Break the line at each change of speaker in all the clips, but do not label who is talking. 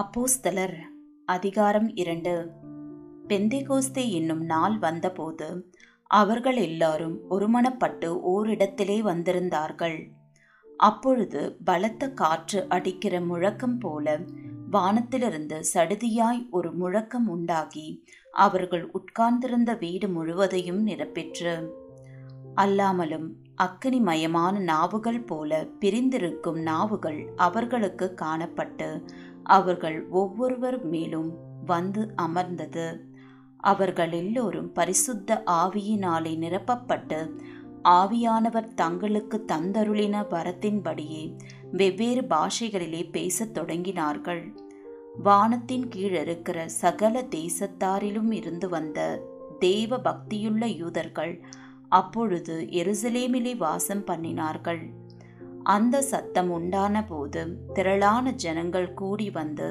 அப்போஸ்தலர் அதிகாரம் இரண்டு பெந்தைகோஸ்தே என்னும் நாள் வந்தபோது அவர்கள் எல்லாரும் ஒருமனப்பட்டு ஓரிடத்திலே வந்திருந்தார்கள் அப்பொழுது பலத்த காற்று அடிக்கிற முழக்கம் போல வானத்திலிருந்து சடுதியாய் ஒரு முழக்கம் உண்டாகி அவர்கள் உட்கார்ந்திருந்த வீடு முழுவதையும் நிரப்பிற்று அல்லாமலும் மயமான நாவுகள் போல பிரிந்திருக்கும் நாவுகள் அவர்களுக்கு காணப்பட்டு அவர்கள் ஒவ்வொருவர் மேலும் வந்து அமர்ந்தது அவர்கள் எல்லோரும் பரிசுத்த ஆவியினாலே நிரப்பப்பட்டு ஆவியானவர் தங்களுக்கு தந்தருளின வரத்தின்படியே வெவ்வேறு பாஷைகளிலே பேசத் தொடங்கினார்கள் வானத்தின் கீழ் இருக்கிற சகல தேசத்தாரிலும் இருந்து வந்த தெய்வ பக்தியுள்ள யூதர்கள் அப்பொழுது எருசலேமிலே வாசம் பண்ணினார்கள் அந்த சத்தம் உண்டான போது திரளான ஜனங்கள் கூடி வந்து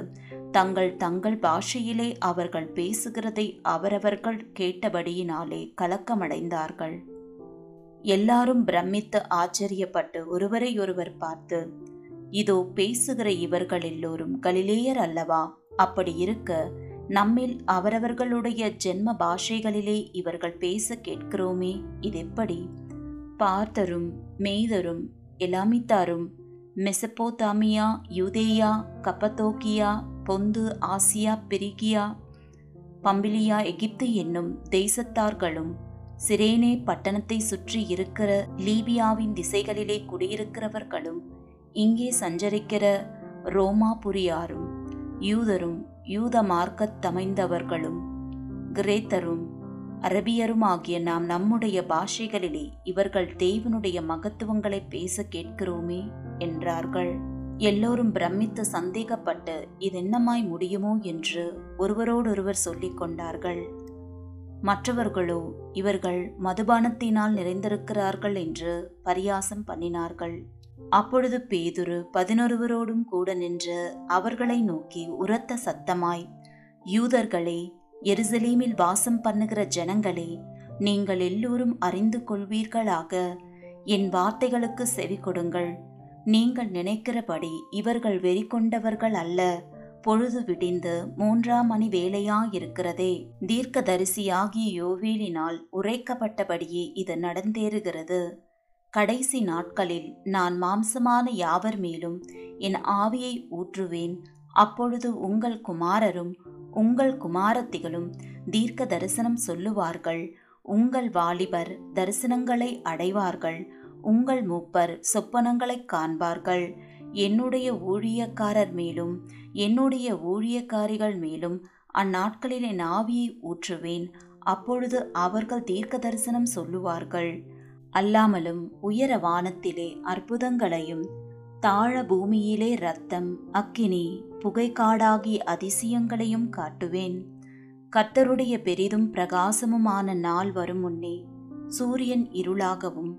தங்கள் தங்கள் பாஷையிலே அவர்கள் பேசுகிறதை அவரவர்கள் கேட்டபடியினாலே கலக்கமடைந்தார்கள் எல்லாரும் பிரமித்து ஆச்சரியப்பட்டு ஒருவரையொருவர் பார்த்து இதோ பேசுகிற இவர்கள் எல்லோரும் கலிலேயர் அல்லவா அப்படி இருக்க நம்மில் அவரவர்களுடைய ஜென்ம பாஷைகளிலே இவர்கள் பேச கேட்கிறோமே இது எப்படி பார்த்தரும் மேய்தரும் எலாமித்தாரும் மெசப்போதாமியா யூதேயா கப்பத்தோக்கியா பொந்து ஆசியா பெரிகியா பம்பிலியா எகிப்து என்னும் தேசத்தார்களும் சிரேனே பட்டணத்தை சுற்றி இருக்கிற லீபியாவின் திசைகளிலே குடியிருக்கிறவர்களும் இங்கே சஞ்சரிக்கிற ரோமாபுரியாரும் யூதரும் யூத மார்க்கத்தமைந்தவர்களும் கிரேத்தரும் அரபியருமாகிய நாம் நம்முடைய பாஷைகளிலே இவர்கள் தேவனுடைய மகத்துவங்களை பேச கேட்கிறோமே என்றார்கள் எல்லோரும் பிரமித்து சந்தேகப்பட்டு இது என்னமாய் முடியுமோ என்று ஒருவரோடொருவர் சொல்லிக் கொண்டார்கள் மற்றவர்களோ இவர்கள் மதுபானத்தினால் நிறைந்திருக்கிறார்கள் என்று பரியாசம் பண்ணினார்கள் அப்பொழுது பேதுரு பதினொருவரோடும் கூட நின்று அவர்களை நோக்கி உரத்த சத்தமாய் யூதர்களே எருசலேமில் வாசம் பண்ணுகிற ஜனங்களே நீங்கள் எல்லோரும் அறிந்து கொள்வீர்களாக என் வார்த்தைகளுக்கு செவி கொடுங்கள் நீங்கள் நினைக்கிறபடி இவர்கள் வெறி கொண்டவர்கள் அல்ல பொழுது விடிந்து மூன்றாம் மணி வேலையாயிருக்கிறதே தீர்க்கதரிசியாகிய யோவேலினால் உரைக்கப்பட்டபடியே இது நடந்தேறுகிறது கடைசி நாட்களில் நான் மாம்சமான யாவர் மேலும் என் ஆவியை ஊற்றுவேன் அப்பொழுது உங்கள் குமாரரும் உங்கள் குமாரத்திகளும் தீர்க்க தரிசனம் சொல்லுவார்கள் உங்கள் வாலிபர் தரிசனங்களை அடைவார்கள் உங்கள் மூப்பர் சொப்பனங்களை காண்பார்கள் என்னுடைய ஊழியக்காரர் மேலும் என்னுடைய ஊழியக்காரிகள் மேலும் அந்நாட்களில் என் ஆவியை ஊற்றுவேன் அப்பொழுது அவர்கள் தீர்க்க தரிசனம் சொல்லுவார்கள் அல்லாமலும் உயர வானத்திலே அற்புதங்களையும் தாழ பூமியிலே ரத்தம் அக்கினி புகைக்காடாகி அதிசயங்களையும் காட்டுவேன் கர்த்தருடைய பெரிதும் பிரகாசமுமான நாள் வரும் முன்னே சூரியன் இருளாகவும்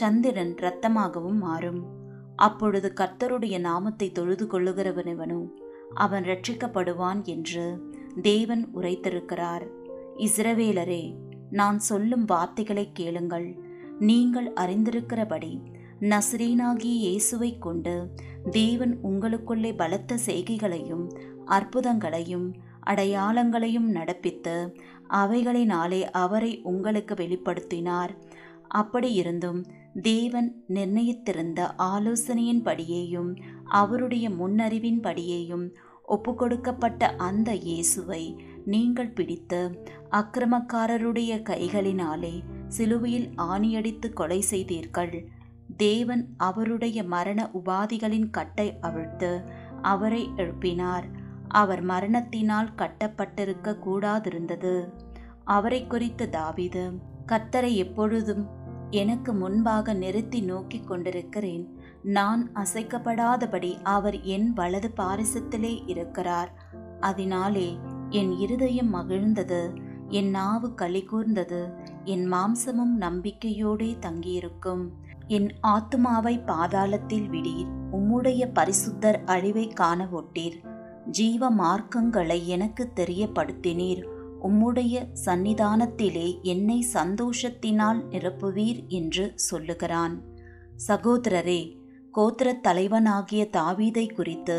சந்திரன் இரத்தமாகவும் மாறும் அப்பொழுது கர்த்தருடைய நாமத்தை தொழுது கொள்ளுகிறவனவனோ அவன் ரட்சிக்கப்படுவான் என்று தேவன் உரைத்திருக்கிறார் இஸ்ரவேலரே நான் சொல்லும் வார்த்தைகளை கேளுங்கள் நீங்கள் அறிந்திருக்கிறபடி நசரீனாகிய இயேசுவை கொண்டு தேவன் உங்களுக்குள்ளே பலத்த செய்கைகளையும் அற்புதங்களையும் அடையாளங்களையும் நடப்பித்து அவைகளினாலே அவரை உங்களுக்கு வெளிப்படுத்தினார் அப்படியிருந்தும் தேவன் நிர்ணயித்திருந்த ஆலோசனையின்படியேயும் அவருடைய முன்னறிவின்படியேயும் ஒப்புக்கொடுக்கப்பட்ட அந்த இயேசுவை நீங்கள் பிடித்து அக்கிரமக்காரருடைய கைகளினாலே சிலுவையில் ஆணியடித்து கொலை செய்தீர்கள் தேவன் அவருடைய மரண உபாதிகளின் கட்டை அவிழ்த்து அவரை எழுப்பினார் அவர் மரணத்தினால் கட்டப்பட்டிருக்க கூடாதிருந்தது அவரை குறித்த தாவிது கத்தரை எப்பொழுதும் எனக்கு முன்பாக நிறுத்தி நோக்கி கொண்டிருக்கிறேன் நான் அசைக்கப்படாதபடி அவர் என் வலது பாரிசத்திலே இருக்கிறார் அதனாலே என் இருதயம் மகிழ்ந்தது என் நாவு களி கூர்ந்தது என் மாம்சமும் நம்பிக்கையோடே தங்கியிருக்கும் என் ஆத்துமாவை பாதாளத்தில் விடீர் உம்முடைய பரிசுத்தர் அழிவை காண ஒட்டீர் ஜீவ மார்க்கங்களை எனக்கு தெரியப்படுத்தினீர் உம்முடைய சந்நிதானத்திலே என்னை சந்தோஷத்தினால் நிரப்புவீர் என்று சொல்லுகிறான் சகோதரரே கோத்திர தலைவனாகிய தாவீதை குறித்து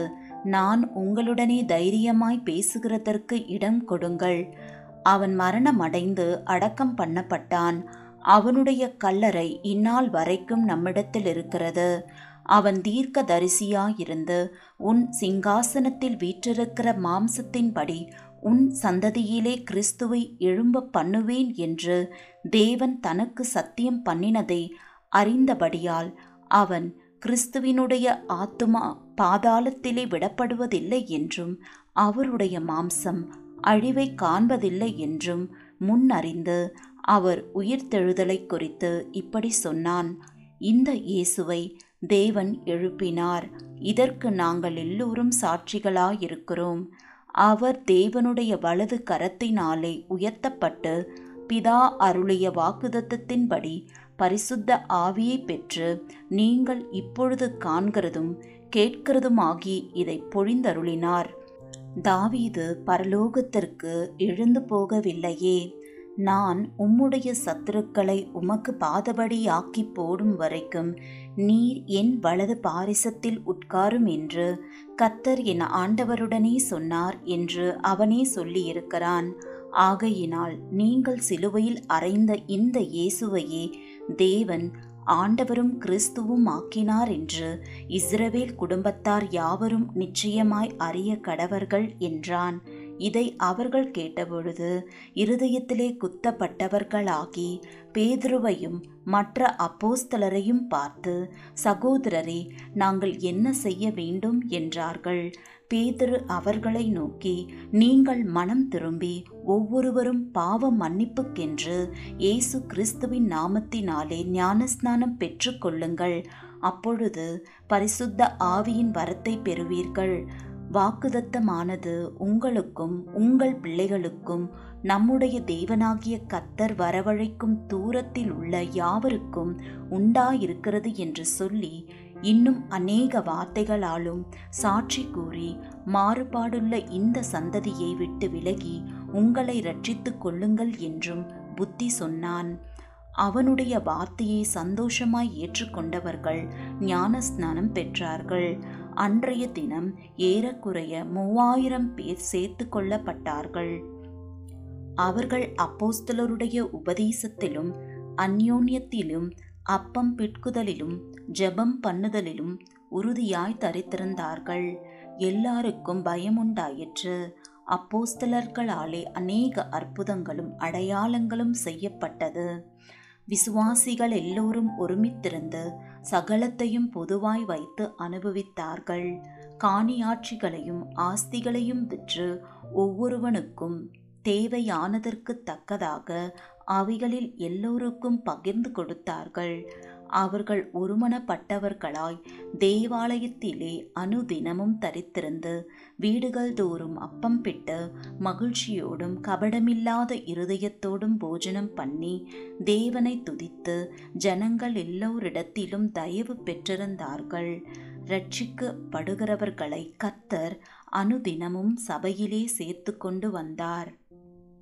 நான் உங்களுடனே தைரியமாய் பேசுகிறதற்கு இடம் கொடுங்கள் அவன் மரணமடைந்து அடக்கம் பண்ணப்பட்டான் அவனுடைய கல்லறை இந்நாள் வரைக்கும் நம்மிடத்தில் இருக்கிறது அவன் தீர்க்க தரிசியாயிருந்து உன் சிங்காசனத்தில் வீற்றிருக்கிற மாம்சத்தின்படி உன் சந்ததியிலே கிறிஸ்துவை எழும்ப பண்ணுவேன் என்று தேவன் தனக்கு சத்தியம் பண்ணினதை அறிந்தபடியால் அவன் கிறிஸ்துவினுடைய ஆத்துமா பாதாளத்திலே விடப்படுவதில்லை என்றும் அவருடைய மாம்சம் அழிவை காண்பதில்லை என்றும் முன்னறிந்து அவர் உயிர்த்தெழுதலை குறித்து இப்படி சொன்னான் இந்த இயேசுவை தேவன் எழுப்பினார் இதற்கு நாங்கள் எல்லோரும் சாட்சிகளாயிருக்கிறோம் அவர் தேவனுடைய வலது கரத்தினாலே உயர்த்தப்பட்டு பிதா அருளிய வாக்குதத்தத்தின்படி பரிசுத்த ஆவியை பெற்று நீங்கள் இப்பொழுது காண்கிறதும் கேட்கிறதுமாகி இதை பொழிந்தருளினார் தாவீது பரலோகத்திற்கு எழுந்து போகவில்லையே நான் உம்முடைய சத்துருக்களை உமக்கு பாதபடியாக்கி போடும் வரைக்கும் நீர் என் வலது பாரிசத்தில் உட்காரும் என்று கத்தர் என் ஆண்டவருடனே சொன்னார் என்று அவனே சொல்லியிருக்கிறான் ஆகையினால் நீங்கள் சிலுவையில் அறைந்த இந்த இயேசுவையே தேவன் ஆண்டவரும் கிறிஸ்துவும் ஆக்கினார் என்று இஸ்ரவேல் குடும்பத்தார் யாவரும் நிச்சயமாய் அறிய கடவர்கள் என்றான் இதை அவர்கள் கேட்டபொழுது இருதயத்திலே குத்தப்பட்டவர்களாகி பேதுருவையும் மற்ற அப்போஸ்தலரையும் பார்த்து சகோதரரே நாங்கள் என்ன செய்ய வேண்டும் என்றார்கள் பேதுரு அவர்களை நோக்கி நீங்கள் மனம் திரும்பி ஒவ்வொருவரும் பாவ மன்னிப்புக்கென்று இயேசு கிறிஸ்துவின் நாமத்தினாலே ஞானஸ்நானம் பெற்றுக்கொள்ளுங்கள் அப்பொழுது பரிசுத்த ஆவியின் வரத்தை பெறுவீர்கள் வாக்குதத்தமானது உங்களுக்கும் உங்கள் பிள்ளைகளுக்கும் நம்முடைய தேவனாகிய கத்தர் வரவழைக்கும் தூரத்தில் உள்ள யாவருக்கும் உண்டாயிருக்கிறது என்று சொல்லி இன்னும் அநேக வார்த்தைகளாலும் சாட்சி கூறி மாறுபாடுள்ள இந்த சந்ததியை விட்டு விலகி உங்களை ரட்சித்து கொள்ளுங்கள் என்றும் புத்தி சொன்னான் அவனுடைய வார்த்தையை சந்தோஷமாய் ஏற்றுக்கொண்டவர்கள் ஞானஸ்நானம் பெற்றார்கள் அன்றைய தினம் ஏறக்குறைய மூவாயிரம் பேர் சேர்த்து கொள்ளப்பட்டார்கள் அவர்கள் அப்போஸ்தலருடைய உபதேசத்திலும் அந்யோன்யத்திலும் அப்பம் பிட்குதலிலும் ஜெபம் பண்ணுதலிலும் உறுதியாய் தரித்திருந்தார்கள் எல்லாருக்கும் பயம் உண்டாயிற்று அப்போஸ்தலர்களாலே அநேக அற்புதங்களும் அடையாளங்களும் செய்யப்பட்டது விசுவாசிகள் எல்லோரும் ஒருமித்திருந்து சகலத்தையும் பொதுவாய் வைத்து அனுபவித்தார்கள் காணியாட்சிகளையும் ஆஸ்திகளையும் விற்று ஒவ்வொருவனுக்கும் தேவையானதற்கு தக்கதாக அவைகளில் எல்லோருக்கும் பகிர்ந்து கொடுத்தார்கள் அவர்கள் ஒருமனப்பட்டவர்களாய் தேவாலயத்திலே அனுதினமும் தரித்திருந்து வீடுகள் தோறும் அப்பம் பிட்டு மகிழ்ச்சியோடும் கபடமில்லாத இருதயத்தோடும் போஜனம் பண்ணி தேவனை துதித்து ஜனங்கள் எல்லோரிடத்திலும் தயவு பெற்றிருந்தார்கள் ரட்சிக்கப்படுகிறவர்களை கத்தர் அனுதினமும் சபையிலே சேர்த்து கொண்டு வந்தார்